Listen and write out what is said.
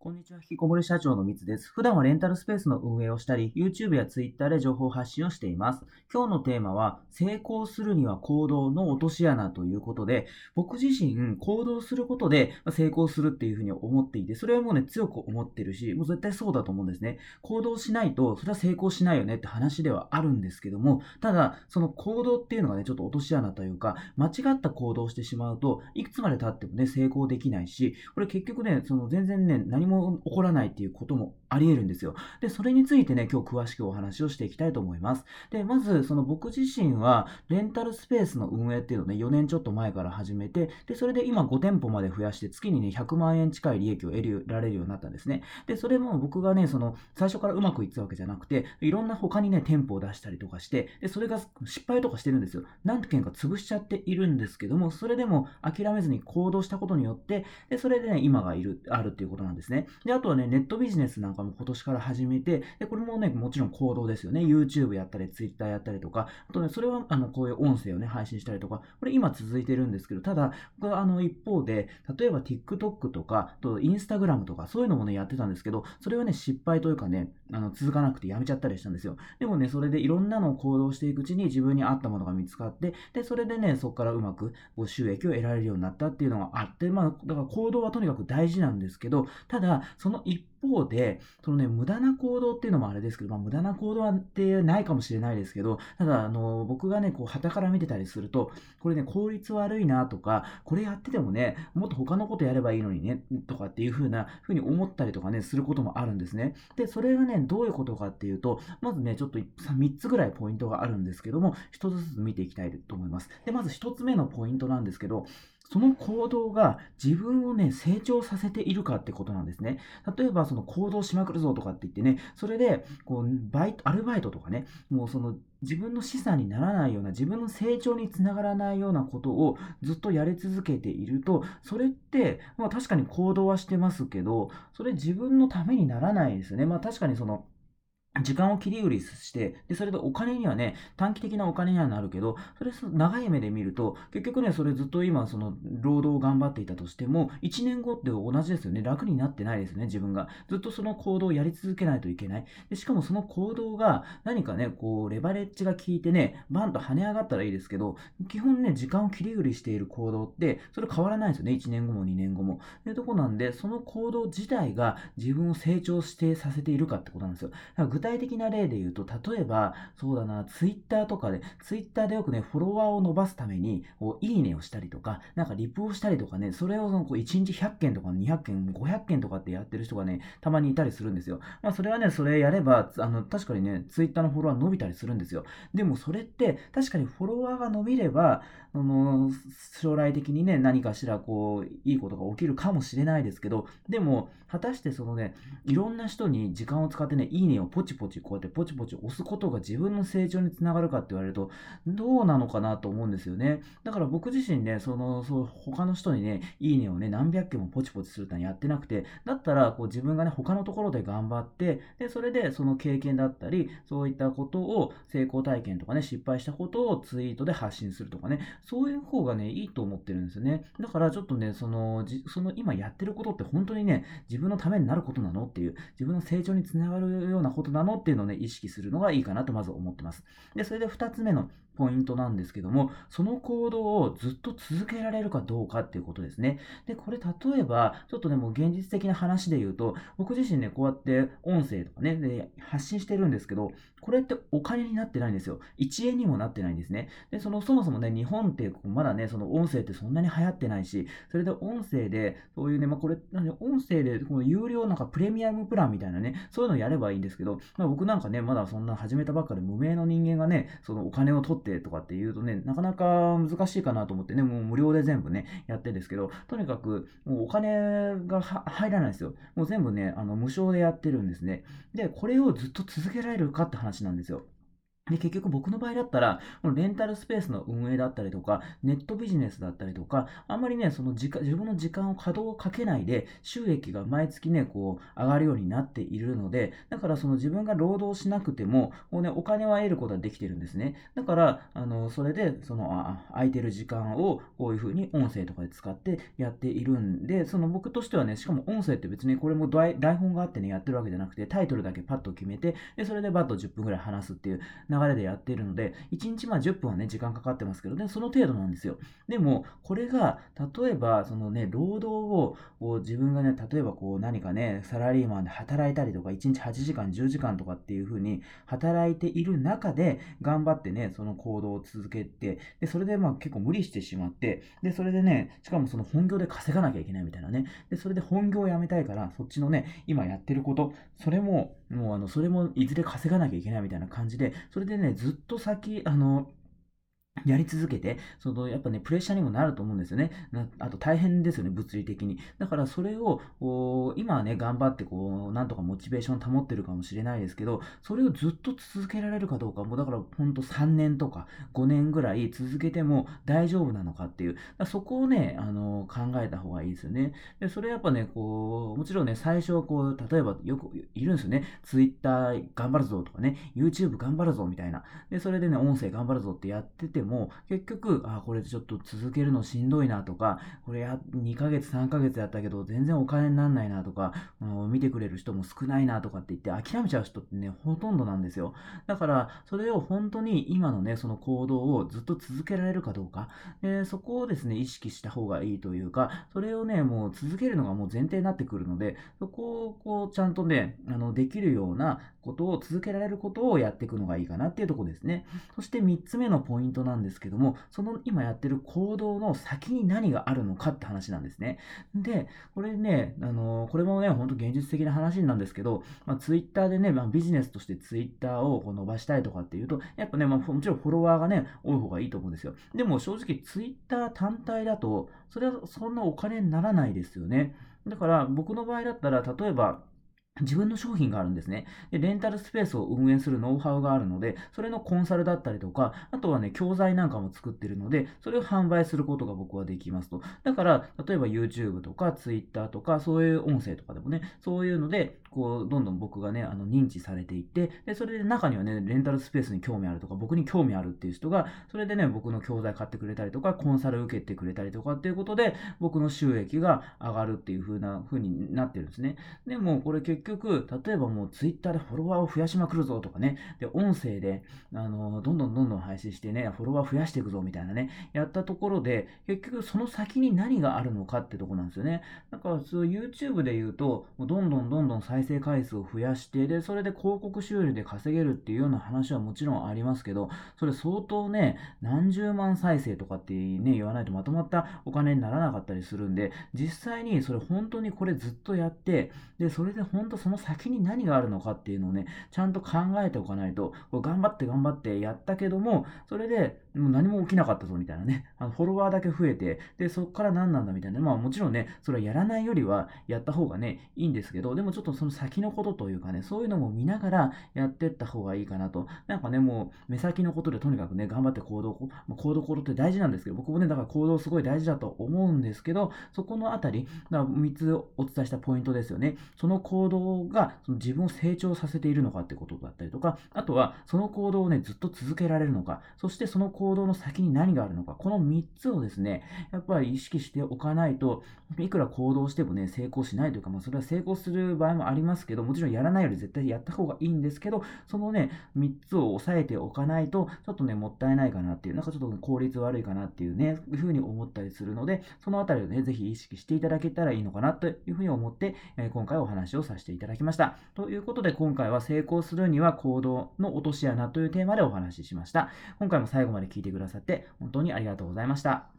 こんにちは、引きこもり社長のみつです。普段はレンタルスペースの運営をしたり、YouTube や Twitter で情報発信をしています。今日のテーマは、成功するには行動の落とし穴ということで、僕自身、行動することで成功するっていうふうに思っていて、それはもうね、強く思ってるし、もう絶対そうだと思うんですね。行動しないと、それは成功しないよねって話ではあるんですけども、ただ、その行動っていうのがね、ちょっと落とし穴というか、間違った行動をしてしまうと、いくつまで経ってもね、成功できないし、これ結局ね、その全然ね、何も起こらないっていうこともあり得るんですよ。で、それについてね、今日詳しくお話をしていきたいと思います。で、まず、その僕自身は、レンタルスペースの運営っていうのをね、4年ちょっと前から始めて、で、それで今5店舗まで増やして、月にね、100万円近い利益を得られるようになったんですね。で、それも僕がね、その、最初からうまくいったわけじゃなくて、いろんな他にね、店舗を出したりとかして、で、それが失敗とかしてるんですよ。何件か潰しちゃっているんですけども、それでも諦めずに行動したことによって、で、それでね、今がいる、あるっていうことなんですね。で、あとはね、ネットビジネスなんかも今年から始めて、で、これもね、もちろん行動ですよね。YouTube やったり、Twitter やったりとか、あとね、それは、あの、こういう音声をね、配信したりとか、これ今続いてるんですけど、ただ、僕はあの、一方で、例えば TikTok とか、と Instagram とか、そういうのもね、やってたんですけど、それはね、失敗というかね、あの、続かなくてやめちゃったりしたんですよ。でもね、それでいろんなのを行動していくうちに自分に合ったものが見つかって、で、それでね、そこからうまくこう収益を得られるようになったっていうのがあって、まあ、だから行動はとにかく大事なんですけど、ただ、その一方で、そのね、無駄な行動っていうのもあれですけど、まあ、無駄な行動はってないかもしれないですけど、ただ、あの、僕がね、こう、旗から見てたりすると、これね、効率悪いなとか、これやっててもね、もっと他のことやればいいのにね、とかっていう風な、風に思ったりとかね、することもあるんですね。で、それがね、どういうことかっていうと、まずね、ちょっと3つぐらいポイントがあるんですけども、1つずつ見ていきたいと思います。で、まず1つ目のポイントなんですけど、その行動が自分をね、成長させているかってことなんですね。例えば、その行動しまくるぞとかって言ってね、それで、こう、バイト、アルバイトとかね、もうその、自分の資産にならないような、自分の成長につながらないようなことをずっとやり続けていると、それって、まあ確かに行動はしてますけど、それ自分のためにならないですよね。まあ確かにその、時間を切り売りして、で、それでお金にはね、短期的なお金にはなるけど、それ長い目で見ると、結局ね、それずっと今、その、労働を頑張っていたとしても、1年後って同じですよね。楽になってないですね、自分が。ずっとその行動をやり続けないといけない。でしかもその行動が、何かね、こう、レバレッジが効いてね、バンと跳ね上がったらいいですけど、基本ね、時間を切り売りしている行動って、それ変わらないですよね。1年後も2年後も。で、とこなんで、その行動自体が自分を成長してさせているかってことなんですよ。だから体的な例で言うと、例えば、そうだな、ツイッターとかで、ツイッターでよくね、フォロワーを伸ばすために、こういいねをしたりとか、なんかリプをしたりとかね、それをそのこう1日100件とか200件、500件とかってやってる人がね、たまにいたりするんですよ。まあ、それはね、それやれば、あの、確かにね、ツイッターのフォロワー伸びたりするんですよ。でもそれって、確かにフォロワーが伸びれば、あの、将来的にね、何かしらこう、いいことが起きるかもしれないですけど、でも、果たしてそのね、いろんな人に時間を使ってね、いいねをポチポチこうやってポチポチ押すことが自分の成長につながるかって言われると、どうなのかなと思うんですよね。だから僕自身ね、その、そう、他の人にね、いいねをね、何百件もポチポチするってのはやってなくて、だったら、こう自分がね、他のところで頑張って、で、それでその経験だったり、そういったことを、成功体験とかね、失敗したことをツイートで発信するとかね、そういう方がね、いいと思ってるんですよね。だからちょっとね、その、その今やってることって本当にね、自分のためになることなのっていう、自分の成長につながるようなことなのっていうのをね、意識するのがいいかなとまず思ってます。で、それで二つ目のポイントなんですけども、その行動をずっと続けられるかどうかっていうことですね。で、これ例えば、ちょっとね、もう現実的な話で言うと、僕自身ね、こうやって音声とかね、で、発信してるんですけど、これってお金になってないんですよ。1円にもなってないんですね。で、その、そもそもね、日本ってまだね、その音声ってそんなに流行ってないし、それで音声で、そういうね、まあ、これ、なんで音声で、この有料なんかプレミアムプランみたいなね、そういうのやればいいんですけど、まあ、僕なんかね、まだそんな始めたばっかで無名の人間がね、そのお金を取ってとかって言うとね、なかなか難しいかなと思ってね、もう無料で全部ね、やってんですけど、とにかく、もうお金が入らないですよ。もう全部ね、あの、無償でやってるんですね。で、これをずっと続けられるかって話なんですよ。で、結局僕の場合だったら、このレンタルスペースの運営だったりとか、ネットビジネスだったりとか、あんまりね、その時間、自分の時間を稼働をかけないで、収益が毎月ね、こう、上がるようになっているので、だからその自分が労働しなくても、こうね、お金は得ることができてるんですね。だから、あの、それで、その、あ空いてる時間を、こういうふうに音声とかで使ってやっているんで、その僕としてはね、しかも音声って別にこれも台本があってね、やってるわけじゃなくて、タイトルだけパッと決めて、で、それでバッと10分ぐらい話すっていう流れでやっているので、1日まあ10分はね、時間かかってますけどね、その程度なんですよ。でも、これが、例えば、そのね、労働を、こう自分がね、例えばこう何かね、サラリーマンで働いたりとか、1日8時間、10時間とかっていう風に働いている中で、頑張ってね、その行動を続けて、で、それでまあ結構無理してしまって、で、それでね、しかもその本業で稼がなきゃいけないみたいなね、で、それで本業を辞めたいから、そっちのね、今やってること、それも、もうあの、それもいずれ稼がなきゃいけないみたいな感じで、それでね、ずっと先、あの、やり続けて、その、やっぱね、プレッシャーにもなると思うんですよね。あと大変ですよね、物理的に。だからそれを、今はね、頑張ってこう、なんとかモチベーション保ってるかもしれないですけど、それをずっと続けられるかどうか、もうだからほんと3年とか5年ぐらい続けても大丈夫なのかっていう、そこをね、あの、考えた方がいいですよね。で、それやっぱね、こう、もちろんね、最初はこう、例えばよくいるんですよね。Twitter 頑張るぞとかね、YouTube 頑張るぞみたいな。で、それでね、音声頑張るぞってやってても、も、結局、あ、これちょっと続けるのしんどいなとか、これや、2ヶ月、3ヶ月やったけど、全然お金になんないなとか、見てくれる人も少ないなとかって言って諦めちゃう人ってね、ほとんどなんですよ。だから、それを本当に今のね、その行動をずっと続けられるかどうか、でそこをですね、意識した方がいいというか、それをね、もう続けるのがもう前提になってくるので、そこをこう、ちゃんとね、あの、できるようなことを続けられることをやっていくのがいいかなっていうとこですね。そして3つ目のポイントなんですけども、その今やってる行動の先に何があるのかって話なんですね。で、これね、あの、これもね、ほんと現実的な話なんですけど、まあ、ツイッターでね、まあ、ビジネスとしてツイッターをこう伸ばしたいとかっていうと、やっぱね、まあ、もちろんフォロワーがね、多い方がいいと思うんですよ。でも正直ツイッター単体だと、それはそんなお金にならないですよね。だから僕の場合だったら、例えば、自分の商品があるんですね。で、レンタルスペースを運営するノウハウがあるので、それのコンサルだったりとか、あとはね、教材なんかも作ってるので、それを販売することが僕はできますと。だから、例えば YouTube とか Twitter とか、そういう音声とかでもね、そういうので、こう、どんどん僕がね、あの、認知されていって、で、それで中にはね、レンタルスペースに興味あるとか、僕に興味あるっていう人が、それでね、僕の教材買ってくれたりとか、コンサル受けてくれたりとかっていうことで、僕の収益が上がるっていう風な風になってるんですね。でも、これ結局、局例えばもう Twitter でフォロワーを増やしまくるぞとかね、で、音声で、あの、どんどんどんどん配信してね、フォロワー増やしていくぞみたいなね、やったところで、結局その先に何があるのかってとこなんですよね。だから、そう YouTube で言うと、どんどんどんどん再生回数を増やして、で、それで広告収入で稼げるっていうような話はもちろんありますけど、それ相当ね、何十万再生とかってね、言わないとまとまったお金にならなかったりするんで、実際にそれ本当にこれずっとやって、で、それで本当その先に何があるのかっていうのをね、ちゃんと考えておかないと、こ頑張って頑張ってやったけども、それでもう何も起きなかったぞみたいなね、あのフォロワーだけ増えて、で、そっから何なんだみたいな、まあもちろんね、それはやらないよりはやった方がね、いいんですけど、でもちょっとその先のことというかね、そういうのも見ながらやってった方がいいかなと。なんかね、もう目先のことでとにかくね、頑張って行動、ま、行動行動って大事なんですけど、僕もね、だから行動すごい大事だと思うんですけど、そこのあたり、3つお伝えしたポイントですよね。その行動がその自分を成長させているのかってことだったりとか、あとはその行動をね、ずっと続けられるのか、そしてその行動の先に何があるのか、この3つをですね、やっぱり意識しておかないと、いくら行動してもね、成功しないというか、まあそれは成功する場合もありますけど、もちろんやらないより絶対やった方がいいんですけど、そのね、3つを押さえておかないと、ちょっとね、もったいないかなっていう、なんかちょっと効率悪いかなっていうね、いうふうに思ったりするので、そのあたりをね、ぜひ意識していただけたらいいのかなというふうに思って、え今回お話をさせていただきますいただきました。ということで、今回は成功するには行動の落とし穴というテーマでお話ししました。今回も最後まで聞いてくださって本当にありがとうございました。